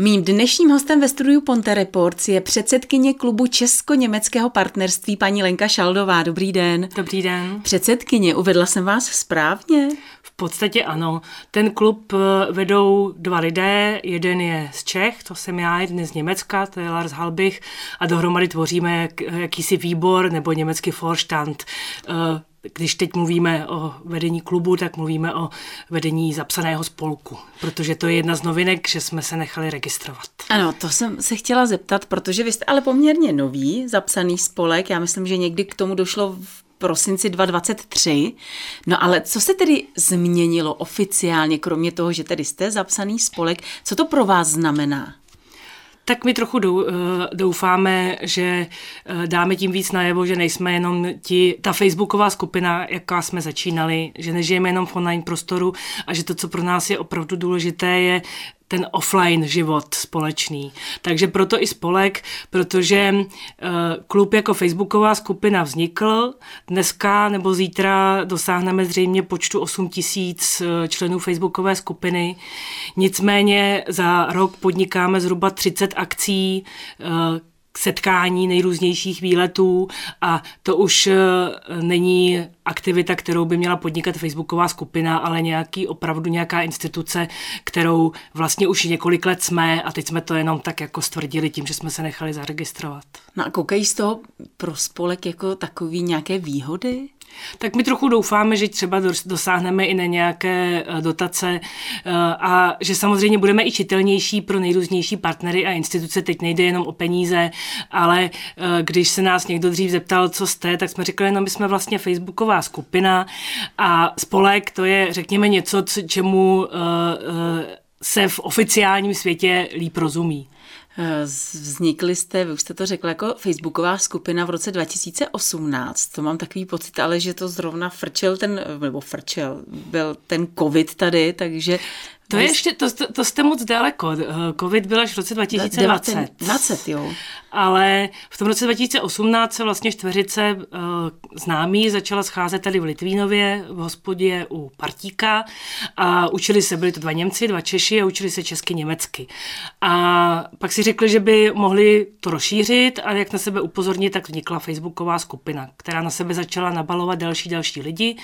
Mým dnešním hostem ve studiu Ponte Reports je předsedkyně klubu Česko-německého partnerství paní Lenka Šaldová. Dobrý den. Dobrý den. Předsedkyně, uvedla jsem vás správně? V podstatě ano. Ten klub eh, vedou dva lidé, jeden je z Čech, to jsem já, jeden z Německa, to je Lars Halbich a dohromady tvoříme jakýsi výbor nebo německý Vorstand eh, když teď mluvíme o vedení klubu, tak mluvíme o vedení zapsaného spolku, protože to je jedna z novinek, že jsme se nechali registrovat. Ano, to jsem se chtěla zeptat, protože vy jste ale poměrně nový zapsaný spolek, já myslím, že někdy k tomu došlo v prosinci 2023. No ale co se tedy změnilo oficiálně, kromě toho, že tedy jste zapsaný spolek, co to pro vás znamená? Tak my trochu eh, doufáme, že eh, dáme tím víc najevo, že nejsme jenom ti, ta facebooková skupina, jaká jsme začínali, že nežijeme jenom v online prostoru a že to, co pro nás je opravdu důležité, je ten offline život společný. Takže proto i spolek, protože uh, klub jako facebooková skupina vznikl. Dneska nebo zítra dosáhneme zřejmě počtu 8 tisíc eh, členů facebookové skupiny. Nicméně za rok podnikáme zhruba 30 akcí, uh, setkání, nejrůznějších výletů a to už eh, není aktivita, kterou by měla podnikat facebooková skupina, ale nějaký opravdu nějaká instituce, kterou vlastně už několik let jsme a teď jsme to jenom tak jako stvrdili tím, že jsme se nechali zaregistrovat. No a koukají z toho pro spolek jako takový nějaké výhody? Tak my trochu doufáme, že třeba dosáhneme i na nějaké eh, dotace eh, a že samozřejmě budeme i čitelnější pro nejrůznější partnery a instituce. Teď nejde jenom o peníze, ale eh, když se nás někdo dřív zeptal, co jste, tak jsme řekli, no my jsme vlastně facebooková skupina a spolek to je, řekněme, něco, čemu se v oficiálním světě líp rozumí. Vznikli jste, vy už jste to řekla, jako facebooková skupina v roce 2018. To mám takový pocit, ale že to zrovna frčel ten, nebo frčel, byl ten covid tady, takže to je ještě, to, to, to jste moc daleko. Eh, Covid byl až v roce 2020. 20, jo. Ale v tom roce 2018 se vlastně čtveřice uh, známí začala scházet tady v Litvínově, v hospodě u Partíka a učili se, byli to dva Němci, dva Češi a učili se česky, německy. A pak si řekli, že by mohli to rozšířit a jak na sebe upozornit, tak vznikla facebooková skupina, která na sebe začala nabalovat další, další lidi.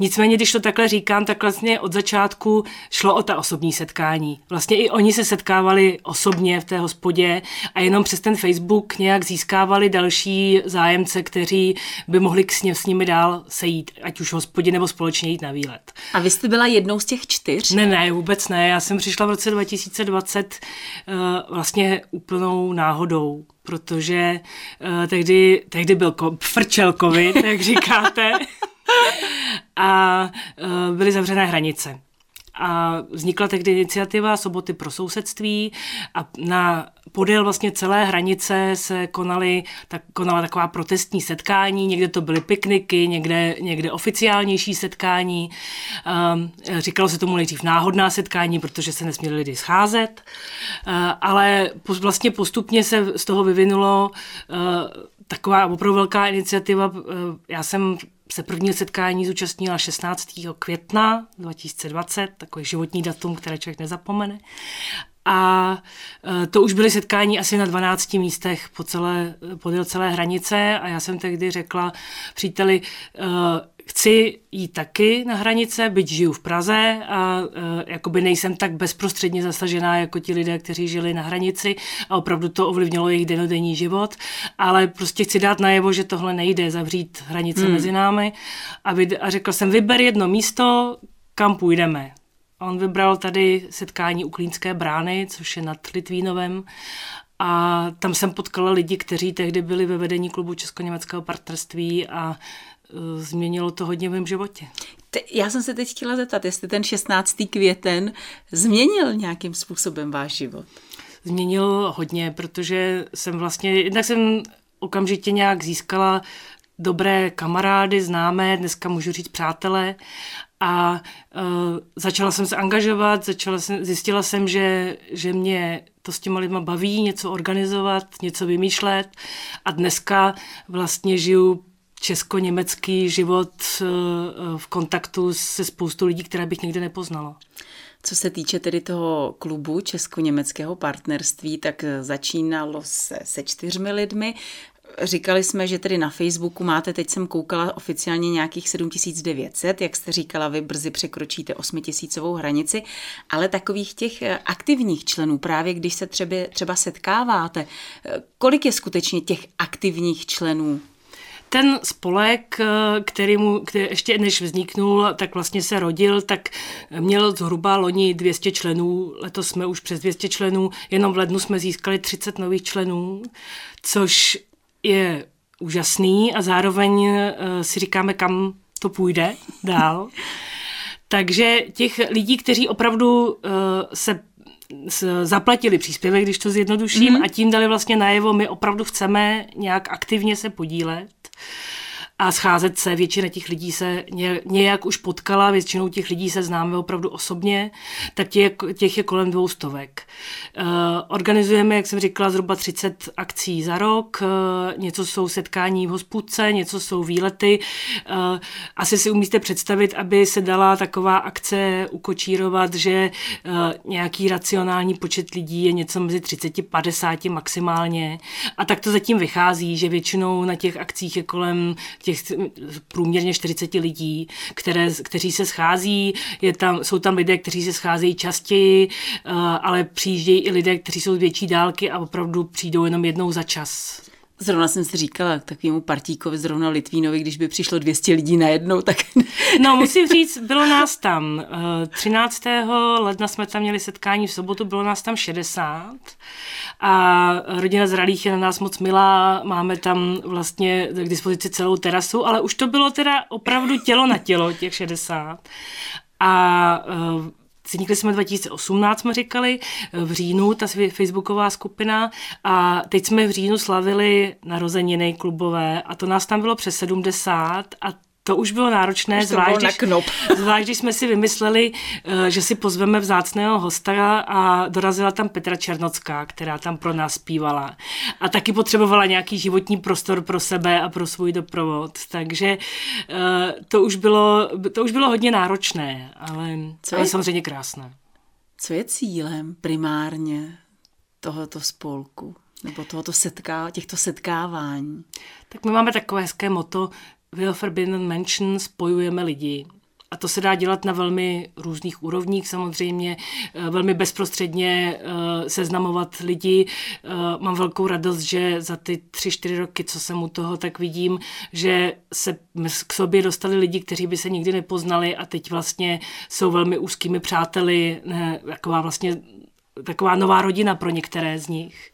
Nicméně, když to takhle říkám, tak vlastně od začátku šlo o ta osobní setkání. Vlastně i oni se setkávali osobně v té hospodě a jenom přes ten Facebook nějak získávali další zájemce, kteří by mohli s, ně, s nimi dál sejít, ať už v hospodě nebo společně jít na výlet. A vy jste byla jednou z těch čtyř? Ne, ne, vůbec ne. Já jsem přišla v roce 2020 uh, eh, vlastně úplnou náhodou protože uh, tehdy, tehdy byl ko- frčel covid, jak říkáte, a uh, byly zavřené hranice a vznikla tehdy iniciativa Soboty pro sousedství a na podél vlastně celé hranice se konaly, tak, konala taková protestní setkání, někde to byly pikniky, někde, někde oficiálnější setkání. Um, říkalo se tomu nejdřív náhodná setkání, protože se nesměli lidi scházet, uh, ale vlastně postupně se z toho vyvinulo uh, taková opravdu velká iniciativa. Uh, já jsem se prvního setkání zúčastnila 16. května 2020, takový životní datum, které člověk nezapomene. A e, to už byly setkání asi na 12 místech po celé, podél celé hranice a já jsem tehdy řekla příteli, e, chci jít taky na hranice, byť žiju v Praze a uh, jakoby nejsem tak bezprostředně zasažená jako ti lidé, kteří žili na hranici a opravdu to ovlivnilo jejich denodenní život, ale prostě chci dát najevo, že tohle nejde, zavřít hranice hmm. mezi námi a, vy, a řekla jsem, vyber jedno místo, kam půjdeme. On vybral tady setkání u Klínské brány, což je nad Litvínovem a tam jsem potkala lidi, kteří tehdy byli ve vedení klubu Česko-německého partnerství a změnilo to hodně v mém životě. Já jsem se teď chtěla zeptat, jestli ten 16. květen změnil nějakým způsobem váš život? Změnil hodně, protože jsem vlastně, jednak jsem okamžitě nějak získala dobré kamarády, známé, dneska můžu říct přátelé a uh, začala jsem se angažovat, začala jsem, zjistila jsem, že, že mě to s těma lidma baví, něco organizovat, něco vymýšlet a dneska vlastně žiju česko-německý život eh, v kontaktu se spoustou lidí, které bych nikdy nepoznala. Co se týče tedy toho klubu česko-německého partnerství, tak začínalo se se čtyřmi lidmi. Říkali jsme, že tedy na Facebooku máte, teď jsem koukala oficiálně nějakých 7900, jak jste říkala, vy brzy překročíte 8000 hranici, ale takových těch eh, aktivních členů, právě když se třeba, třeba setkáváte, eh, kolik je skutečně těch aktivních členů? Ten spolek, eh, který mu, který ještě než vzniknul, tak vlastně se rodil, tak měl zhruba loni 200 členů, letos jsme už přes 200 členů, jenom v lednu jsme získali 30 nových členů, což je úžasný a zároveň uh, si říkáme, kam to půjde dál. Takže těch lidí, kteří opravdu uh, se zaplatili příspěvek, když to zjednoduším, mm-hmm. a tím dali vlastně najevo, my opravdu chceme nějak aktivně se podílet a scházet se. Většina těch lidí se nějak už potkala, většinou těch lidí se známe opravdu osobně, tak těch, je kolem dvou stovek. Eh, organizujeme, jak jsem říkala, zhruba 30 akcí za rok, eh, něco jsou setkání v hospůdce, něco jsou výlety. Eh, asi si umíte představit, aby se dala taková akce ukočírovat, že nějaký racionální počet lidí je něco mezi 30 50 maximálně. A tak to zatím vychází, že většinou na těch akcích je kolem těch těch průměrně 40 lidí, které, kteří se schází. Je tam, jsou tam lidé, kteří se scházejí častěji, eh, ale přijíždějí i lidé, kteří jsou z větší dálky a opravdu přijdou jenom jednou za čas. Zrovna jsem si říkala takovému partíkovi, zrovna Litvínovi, když by přišlo 200 lidí najednou, tak... No, musím říct, bylo nás tam. 13. Eh, ledna jsme tam měli setkání, v sobotu bylo nás tam 60 a rodina Zralých je na nás moc milá, máme tam vlastně k dispozici celou terasu, ale už to bylo teda opravdu tělo na tělo, těch 60. A eh, Vznikli jsme 2018, jsme říkali, v říjnu, ta facebooková skupina a teď jsme v říjnu slavili narozeniny klubové a to nás tam bylo přes 70 a to už bylo náročné, už zvlášť, když, knop. zvlášť když jsme si vymysleli, eh, že si pozveme vzácného hosta a dorazila tam Petra Černocká, která tam pro nás zpívala. A taky potřebovala nějaký životní prostor pro sebe a pro svůj doprovod. Takže eh, to už bylo, to už bylo hodně náročné, ale, Co ale je, samozřejmě krásné. Co je cílem primárně tohoto spolku? Nebo tohoto setká, těchto setkávání? Tak my máme takové hezké moto, Will Forbidden Mansion spojujeme lidi. A to se dá dělat na velmi různých úrovních samozřejmě, eh, velmi bezprostředně eh, seznamovat lidi. Eh, mám velkou radost, že za ty tři, čtyři roky, co jsem u toho, tak vidím, že se k sobě dostali lidi, kteří by se nikdy nepoznali a teď vlastně jsou velmi úzkými přáteli, taková vlastně taková nová rodina pro některé z nich.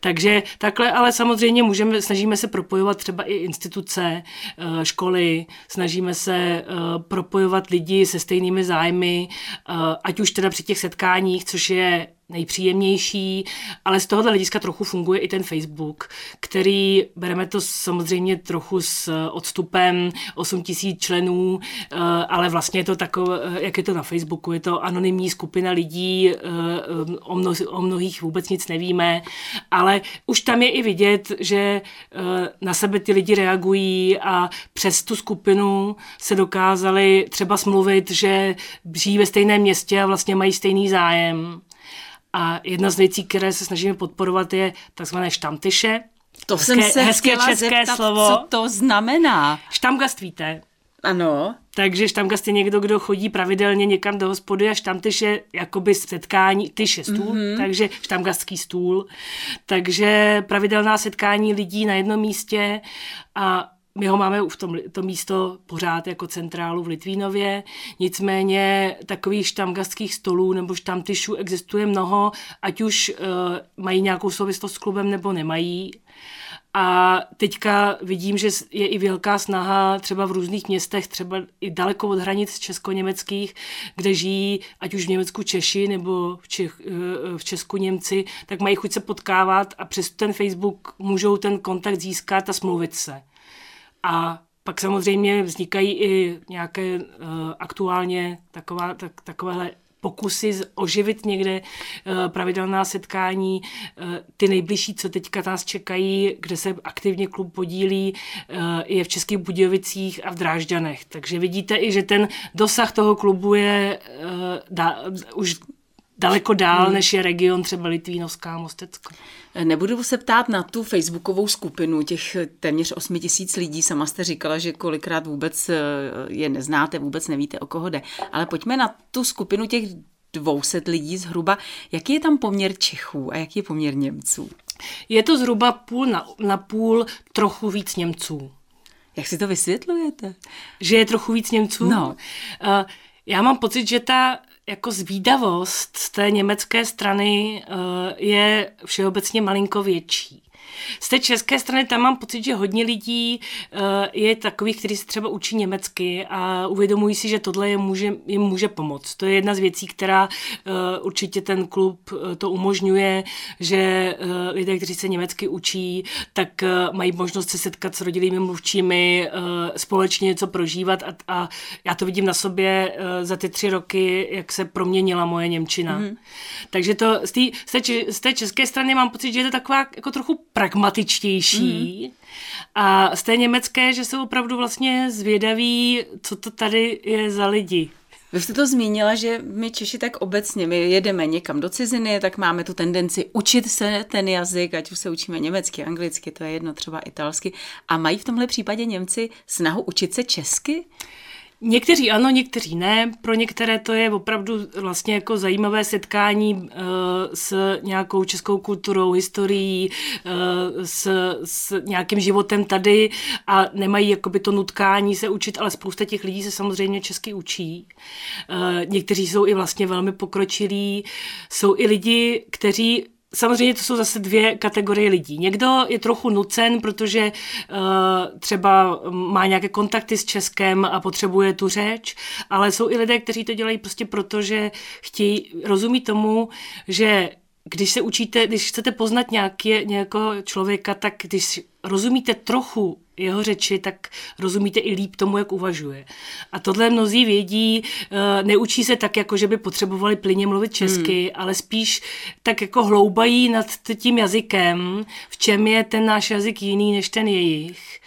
Takže takhle, ale samozřejmě můžeme, snažíme se propojovat třeba i instituce, eh, školy, snažíme se eh, propojovat lidi se stejnými zájmy, eh, ať už teda při těch setkáních, což je nejpříjemnější, ale z tohohle hlediska trochu funguje i ten Facebook, který, bereme to samozřejmě trochu s odstupem 8 tisíc členů, eh, ale vlastně je to takové, eh, jak je to na Facebooku, je to anonymní skupina lidí, eh, o, mno, o mnohých vůbec nic nevíme, ale už tam je i vidět, že na sebe ty lidi reagují a přes tu skupinu se dokázali třeba smluvit, že žijí ve stejném městě a vlastně mají stejný zájem. A jedna z věcí, které se snažíme podporovat, je takzvané štamtyše. To hezké, jsem se hezké české zeptat, slovo. co to znamená. Štamgast víte. Ano. Takže štamgast je někdo, kdo chodí pravidelně někam do hospody a štamtyš je jakoby setkání, tyš je stůl, mm-hmm. takže štamgastský stůl. Takže pravidelná setkání lidí na jednom místě a my ho máme v tom to místo pořád jako centrálu v Litvínově, nicméně takových štamgastských stolů nebo štamtyšů existuje mnoho, ať už uh, mají nějakou souvislost s klubem nebo nemají. A teďka vidím, že je i velká snaha třeba v různých městech, třeba i daleko od hranic česko-německých, kde žijí, ať už v Německu Češi nebo v, Čech, eh, v Česku Němci, tak mají chuť se potkávat a přes ten Facebook můžou ten kontakt získat a smluvit se. A pak samozřejmě vznikají i nějaké uh, aktuálně taková, tak, takovéhle pokusy oživit někde eh, pravidelná setkání. Eh, ty nejbližší, co teďka nás čekají, kde se aktivně klub podílí, je v Českých Budějovicích a v Drážďanech. Takže vidíte i, že ten dosah toho klubu je da, už daleko dál, hmm. než je region třeba Litvínovská Mostecko. Nebudu se ptát na tu facebookovou skupinu těch téměř 8 tisíc lidí. Sama jste říkala, že kolikrát vůbec eh, je neznáte, vůbec nevíte, o koho jde. Ale pojďme na tu skupinu těch 200 lidí zhruba. Jaký je tam poměr Čechů a jaký je poměr Němců? Je to zhruba půl na, na půl, trochu víc Němců. Jak si to vysvětlujete? Že je trochu víc Němců? No. Uh, já mám pocit, že ta jako zvídavost z té německé strany uh, je všeobecně malinko větší. Z té české strany tam mám pocit, že hodně lidí uh, je takových, kteří se třeba učí německy a uvědomují si, že tohle je může, jim může pomoct. To je jedna z věcí, která uh, určitě ten klub uh, to umožňuje, že lidé, kteří se německy učí, tak mají možnost se setkat s rodilými mluvčími, společně něco prožívat a, a já to vidím na sobě za ty tři roky, jak se proměnila moje Němčina. Mm. Takže to z, tý, z, té, z té české strany mám pocit, že je to taková jako trochu pragmatičtější. Mm. A z té německé, že jsou opravdu vlastně zvědaví, co to tady je za lidi. Vy jste to zmínila, že my Češi tak obecně, my jedeme někam do ciziny, tak máme tu tendenci učit se ten jazyk, ať už se učíme německy, anglicky, to je jedno, třeba italsky. A mají v tomhle případě Němci snahu učit se česky? Někteří ano, někteří ne. Pro některé to je opravdu vlastně jako zajímavé setkání uh, s nějakou českou kulturou, historií, uh, s, s nějakým životem tady a nemají jakoby to nutkání se učit, ale spousta těch lidí se samozřejmě česky učí. Uh, někteří jsou i vlastně velmi pokročilí. Jsou i lidi, kteří Samozřejmě to jsou zase dvě kategorie lidí. Někdo je trochu nucen, protože uh, třeba má nějaké kontakty s Českem a potřebuje tu řeč, ale jsou i lidé, kteří to dělají prostě proto, že chtějí, rozumí tomu, že když se učíte, když chcete poznat nějaký, nějakého člověka, tak když rozumíte trochu jeho řeči, tak rozumíte i líp tomu, jak uvažuje. A tohle mnozí vědí, eh, neučí se tak, jako že by potřebovali plyně mluvit česky, hmm. ale spíš tak jako hloubají nad tím jazykem, v čem je ten náš jazyk jiný než ten jejich.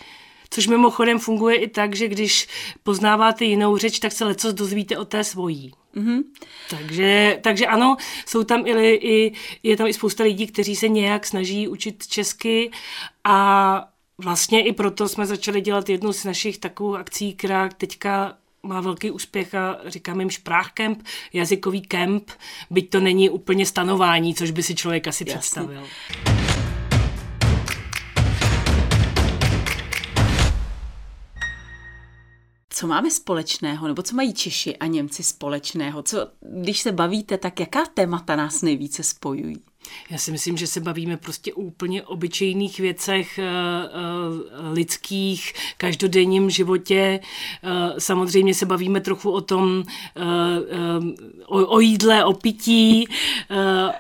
Což mimochodem funguje i tak, že když poznáváte jinou řeč, tak se leco dozvíte o té svojí. Mm-hmm. Takže, takže ano, jsou tam i, i, je tam i spousta lidí, kteří se nějak snaží učit česky a vlastně i proto jsme začali dělat jednu z našich takových akcí, která teďka má velký úspěch a říkáme jim Sprachcamp, jazykový kemp, byť to není úplně stanování, což by si člověk asi Jasný. představil. Co máme společného, nebo co mají Češi a Němci společného? Co, když se bavíte, tak jaká témata nás nejvíce spojují? Já si myslím, že se bavíme prostě o úplně obyčejných věcech, eh, eh, lidských, každodenním životě. Eh, samozřejmě se bavíme trochu o tom, o, jídle, o pití,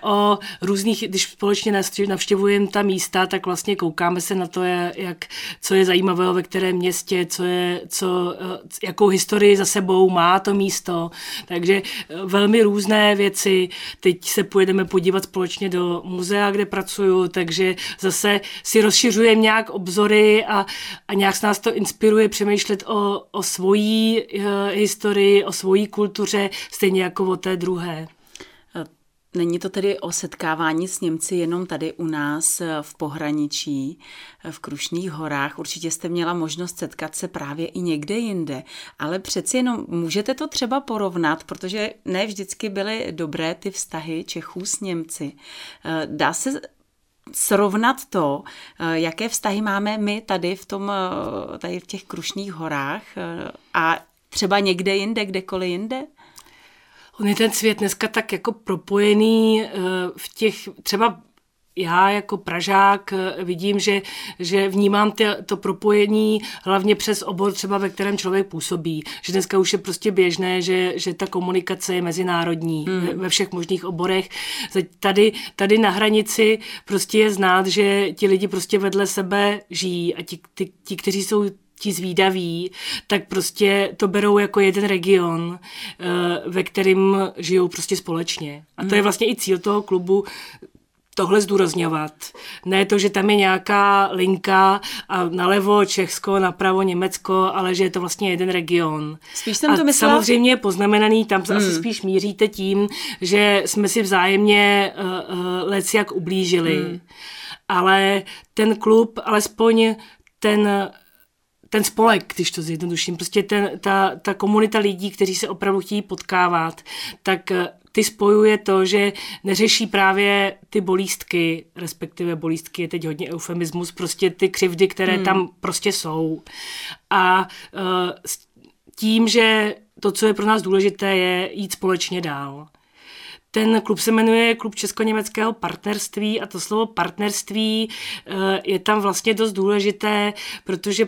o různých, když společně navštěvujeme ta místa, tak vlastně koukáme se na to, jak, co je zajímavého ve kterém městě, co je, co, jakou historii za sebou má to místo. Takže velmi různé věci. Teď se pojedeme podívat společně do muzea, kde pracuju, takže zase si rozšiřujeme nějak obzory a, a nějak nás to inspiruje přemýšlet o, o svojí uh, historii, o svojí kultuře, stejně jako o té druhé. Není to tedy o setkávání s Němci jenom tady u nás eh, v pohraničí, eh, v Krušných horách. Určitě jste měla možnost setkat se právě i někde jinde, ale přeci jenom můžete to třeba porovnat, protože ne vždycky byly dobré ty vztahy Čechů s Němci. Eh, dá se srovnat to, jaké vztahy máme my tady v, tom, tady v těch Krušných horách a třeba někde jinde, kdekoliv jinde? On je ten svět dneska tak jako propojený eh, v těch, třeba já jako Pražák eh, vidím, že, že vnímám ty, to propojení hlavně přes obor třeba, ve kterém člověk působí. Že dneska už je prostě běžné, že, že ta komunikace je mezinárodní hmm. ve, ve všech možných oborech. Tady, tady na hranici prostě je znát, že ti lidi prostě vedle sebe žijí a ti, ti, ti kteří jsou ti zvídaví, tak prostě to berou jako jeden region, ve kterým žijou prostě společně. A to je vlastně i cíl toho klubu, tohle zdůrazňovat. Ne to, že tam je nějaká linka a nalevo Česko, napravo Německo, ale že je to vlastně jeden region. Spíš jsem a to myslela... samozřejmě je poznamenaný, tam hmm. asi spíš míříte tím, že jsme si vzájemně uh, uh, lec jak ublížili. Hmm. Ale ten klub, alespoň ten ten spolek, když to zjednoduším, prostě ten, ta, ta komunita lidí, kteří se opravdu chtějí potkávat, tak ty spojuje to, že neřeší právě ty bolístky, respektive bolístky je teď hodně eufemismus, prostě ty křivdy, které hmm. tam prostě jsou. A uh, s tím, že to, co je pro nás důležité, je jít společně dál. Ten klub se jmenuje Klub Česko-německého partnerství a to slovo partnerství uh, je tam vlastně dost důležité, protože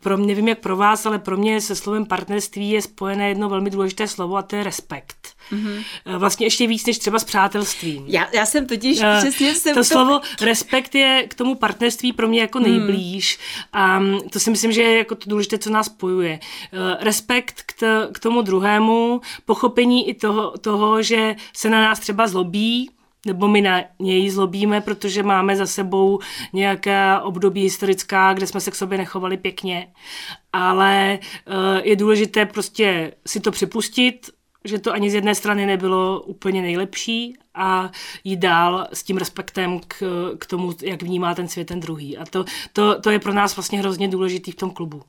pro mě, nevím jak pro vás, ale pro mě se slovem partnerství je spojené jedno velmi důležité slovo a to je respekt. Mm-hmm. Vlastně ještě víc než třeba s přátelstvím. Já, já jsem totiž uh, přesně jsem to, to slovo respekt je k tomu partnerství pro mě jako hmm. nejblíž a to si myslím, že je jako to důležité, co nás spojuje. Uh, respekt k, t- k tomu druhému, pochopení i toho, toho, že se na nás třeba zlobí, nebo my na něj zlobíme, protože máme za sebou nějaké období historická, kde jsme se k sobě nechovali pěkně. Ale uh, je důležité prostě si to připustit, že to ani z jedné strany nebylo úplně nejlepší a jít dál s tím respektem k, k tomu, jak vnímá ten svět ten druhý. A to, to, to je pro nás vlastně hrozně důležitý v tom klubu.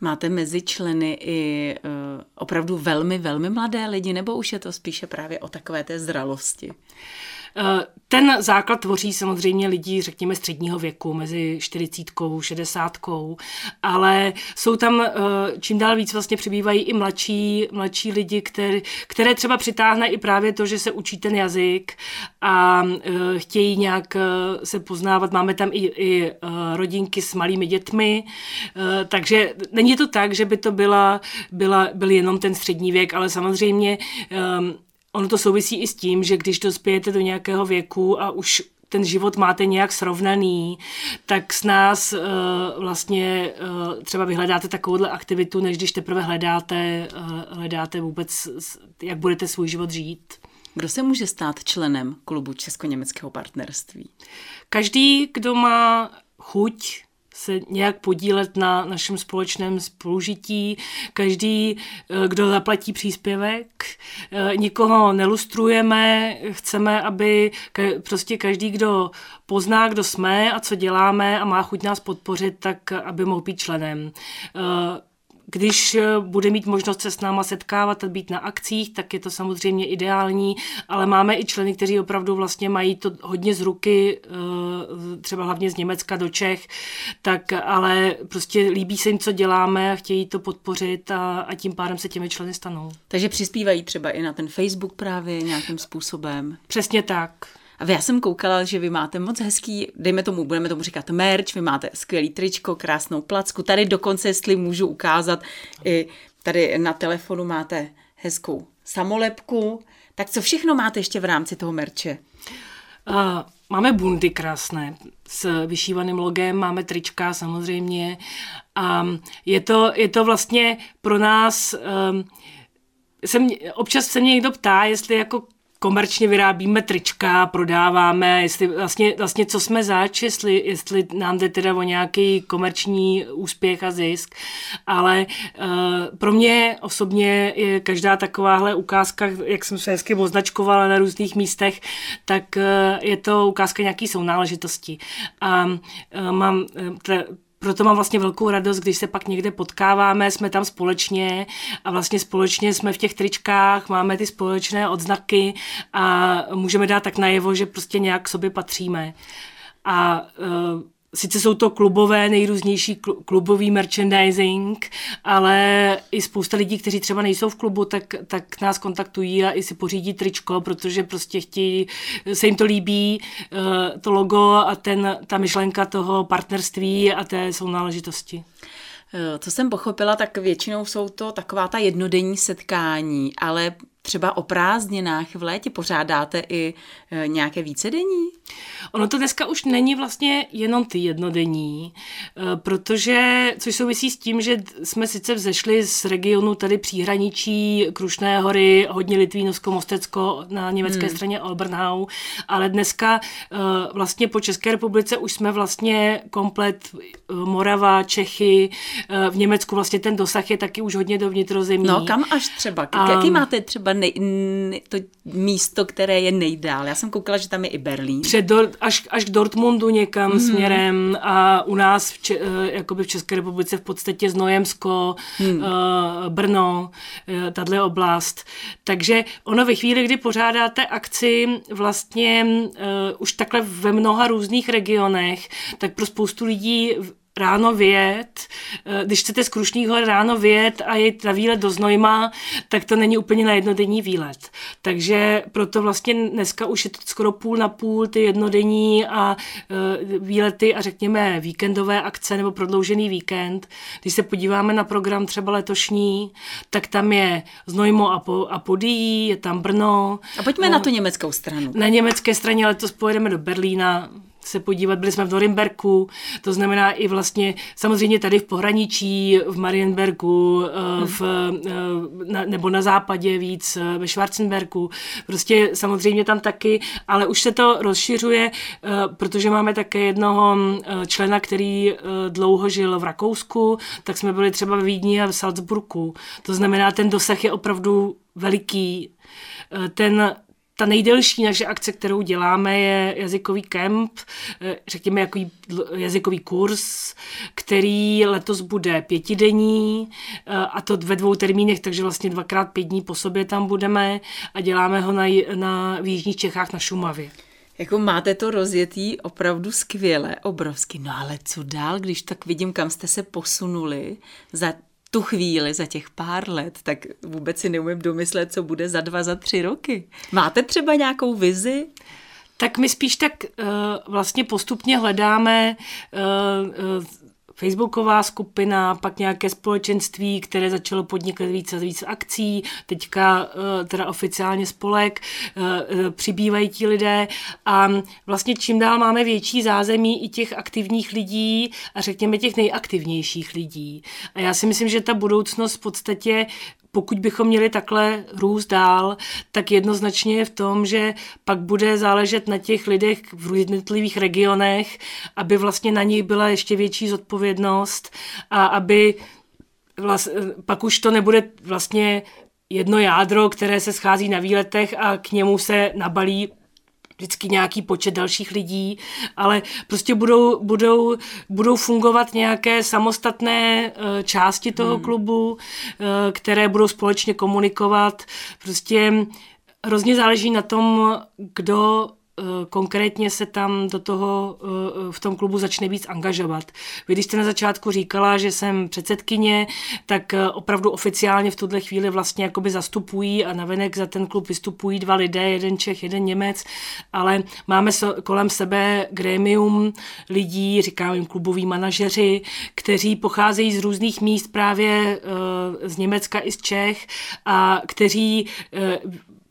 Máte mezi členy i uh, opravdu velmi, velmi mladé lidi, nebo už je to spíše právě o takové té zralosti? Eh, ten základ tvoří samozřejmě lidi, řekněme, středního věku, mezi 40, 60, ale jsou tam eh, čím dál víc vlastně přibývají i mladší, mladší lidi, které, které třeba přitáhne i právě to, že se učí ten jazyk a eh, chtějí nějak se poznávat. Máme tam i, i rodinky s malými dětmi, takže není to tak, že by to byla, byla, byl jenom ten střední věk, ale samozřejmě Ono to souvisí i s tím, že když dospějete do nějakého věku a už ten život máte nějak srovnaný, tak s nás uh, vlastně uh, třeba vyhledáte takovouhle aktivitu, než když teprve hledáte, uh, hledáte vůbec, jak budete svůj život žít. Kdo se může stát členem klubu Česko-německého partnerství? Každý, kdo má chuť se nějak podílet na našem společném spolužití. Každý, eh, kdo zaplatí příspěvek, eh, nikoho nelustrujeme, chceme, aby prostě každý, kdo pozná, kdo jsme a co děláme a má chuť nás podpořit, tak aby mohl být členem. Když eh, bude mít možnost se s náma setkávat a být na akcích, tak je to samozřejmě ideální, ale máme i členy, kteří opravdu vlastně mají to hodně z ruky, eh, třeba hlavně z Německa do Čech, tak ale prostě líbí se jim, co děláme a chtějí to podpořit a, a tím pádem se těmi členy stanou. Takže přispívají třeba i na ten Facebook právě nějakým způsobem. Přesně tak. Já jsem koukala, že vy máte moc hezký, dejme tomu, budeme tomu říkat merch, vy máte skvělý tričko, krásnou placku. Tady dokonce, jestli můžu ukázat, i tady na telefonu máte hezkou samolepku. Tak co všechno máte ještě v rámci toho merče? Uh, máme bundy krásné s vyšívaným logem, máme trička samozřejmě. A je to, je to vlastně pro nás... Um, jsem, občas se mě někdo ptá, jestli jako komerčně vyrábíme trička, prodáváme, jestli vlastně, vlastně co jsme zač, jestli, jestli nám jde teda o nějaký komerční úspěch a zisk, ale uh, pro mě osobně je každá takováhle ukázka, jak jsem se hezky označkovala na různých místech, tak uh, je to ukázka nějaký sounáležitosti. A uh, mám, proto mám vlastně velkou radost, když se pak někde potkáváme, jsme tam společně a vlastně společně jsme v těch tričkách, máme ty společné odznaky a můžeme dát tak najevo, že prostě nějak k sobě patříme. A uh, sice jsou to klubové, nejrůznější klubový merchandising, ale i spousta lidí, kteří třeba nejsou v klubu, tak, tak nás kontaktují a i si pořídí tričko, protože prostě chtějí, se jim to líbí, eh, to logo a ten, ta myšlenka toho partnerství a té sounáležitosti. Eh, co jsem pochopila, tak většinou jsou to taková ta jednodenní setkání, ale třeba o prázdninách v létě pořádáte i e, nějaké vícedenní? Ono to dneska už není vlastně jenom ty jednodenní, e, protože, což souvisí s tím, že jsme sice vzešli z regionu tady příhraničí Krušné hory, hodně Litvínovsko, Mostecko na německé hmm. straně Olbernhau, ale dneska e, vlastně po České republice už jsme vlastně komplet Morava, Čechy, v Německu vlastně ten dosah je taky už hodně do vnitrozemí. No kam až třeba? Jaký máte třeba nej, to místo, které je nejdál. Já jsem koukala, že tam je i Berlín. Před do, až, až k Dortmundu někam mm. směrem a u nás v, Če, eh, jakoby v České republice v podstatě Znojemsko, mm. uh, Brno, uh, tahle oblast. Takže ono ve chvíli, kdy pořádáte akci vlastně uh, už takhle ve mnoha různých regionech, tak pro spoustu lidí ráno vyjet, eh, když chcete z Krušných hor ráno vyjet a jít na výlet do Znojma, tak to není úplně na jednodenní výlet. Takže proto vlastně dneska už je to skoro půl na půl, ty jednodenní a eh, výlety a řekněme víkendové akce nebo prodloužený víkend. Když se podíváme na program třeba letošní, tak tam je Znojmo a, po, a Podí, je tam Brno. A pojďme no, na tu německou stranu. Na německé straně letos pojedeme do Berlína, se podívat. Byli jsme v Norimberku, to znamená i vlastně samozřejmě tady v pohraničí, v Marienbergu, eh, v, eh, nebo na západě víc, eh, ve Schwarzenbergu. Prostě samozřejmě tam taky, ale už se to rozšiřuje, protože máme také jednoho člena, který dlouho žil v Rakousku, tak jsme byli třeba v Vídni a v Salzburgu. To znamená, ten dosah je opravdu veliký. Ten ta nejdelší naše akce, kterou děláme, je jazykový kemp, eh, řekněme jako jazykový kurz, který letos bude pětidenní eh, a to ve dvou termínech, takže vlastně dvakrát pět dní po sobě tam budeme a děláme ho na, na v Jižních Čechách na Šumavě. Jako máte to rozjetý opravdu skvěle, obrovsky. No ale co dál, když tak vidím, kam jste se posunuli za tu chvíli, za těch pár let, tak vůbec si neumím domyslet, co bude za dva, za tři roky. Máte třeba nějakou vizi? Tak my spíš tak uh, vlastně postupně hledáme uh, uh, Facebooková skupina, pak nějaké společenství, které začalo podnikat víc a víc akcí, teďka eh, teda oficiálně spolek, eh, eh, přibývají ti lidé a vlastně čím dál máme větší zázemí i těch aktivních lidí a řekněme těch nejaktivnějších lidí. A já si myslím, že ta budoucnost v podstatě pokud bychom měli takhle růst dál, tak jednoznačně je v tom, že pak bude záležet na těch lidech v jednotlivých regionech, aby vlastně na nich byla ještě větší zodpovědnost a aby vlast, pak už to nebude vlastně jedno jádro, které se schází na výletech a k němu se nabalí vždycky nějaký počet dalších lidí, ale prostě budou, budou, budou fungovat nějaké samostatné uh, části toho hmm. klubu, uh, které budou společně komunikovat. Prostě hrozně záleží na tom, kdo Eh, konkrétně se tam do toho eh, v tom klubu začne víc angažovat. Vy, když jste na začátku říkala, že jsem předsedkyně, tak eh, opravdu oficiálně v tuhle chvíli vlastně jakoby zastupují a navenek za ten klub vystupují dva lidé, jeden Čech, jeden Němec, ale máme kolem sebe grémium lidí, říkám jim kluboví manažeři, kteří pocházejí z různých míst právě z Německa i z Čech a kteří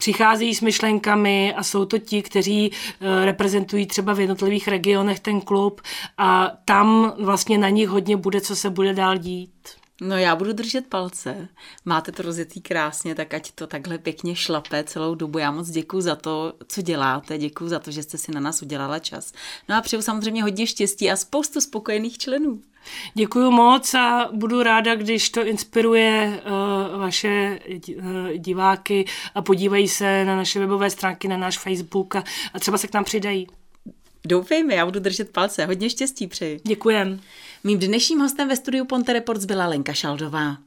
přicházejí s myšlenkami a jsou to ti, kteří eh, reprezentují třeba v jednotlivých regionech ten klub a tam vlastně na nich hodně bude, co se bude dál dít. No já budu držet palce. Máte to rozjetý krásně, tak ať to takhle pěkně šlape celou dobu. Já moc děkuji za to, co děláte, děkuji za to, že jste si na nás udělala čas. No a přeju samozřejmě hodně štěstí a spoustu spokojených členů. Děkuji moc a budu ráda, když to inspiruje uh, vaše uh, diváky a podívají se na naše webové stránky, na náš Facebook a, a třeba se k nám přidají. Doufejme, já budu držet palce. Hodně štěstí přeji. Děkujem. Mým dnešním hostem ve studiu Ponte Reports byla Lenka Šaldová.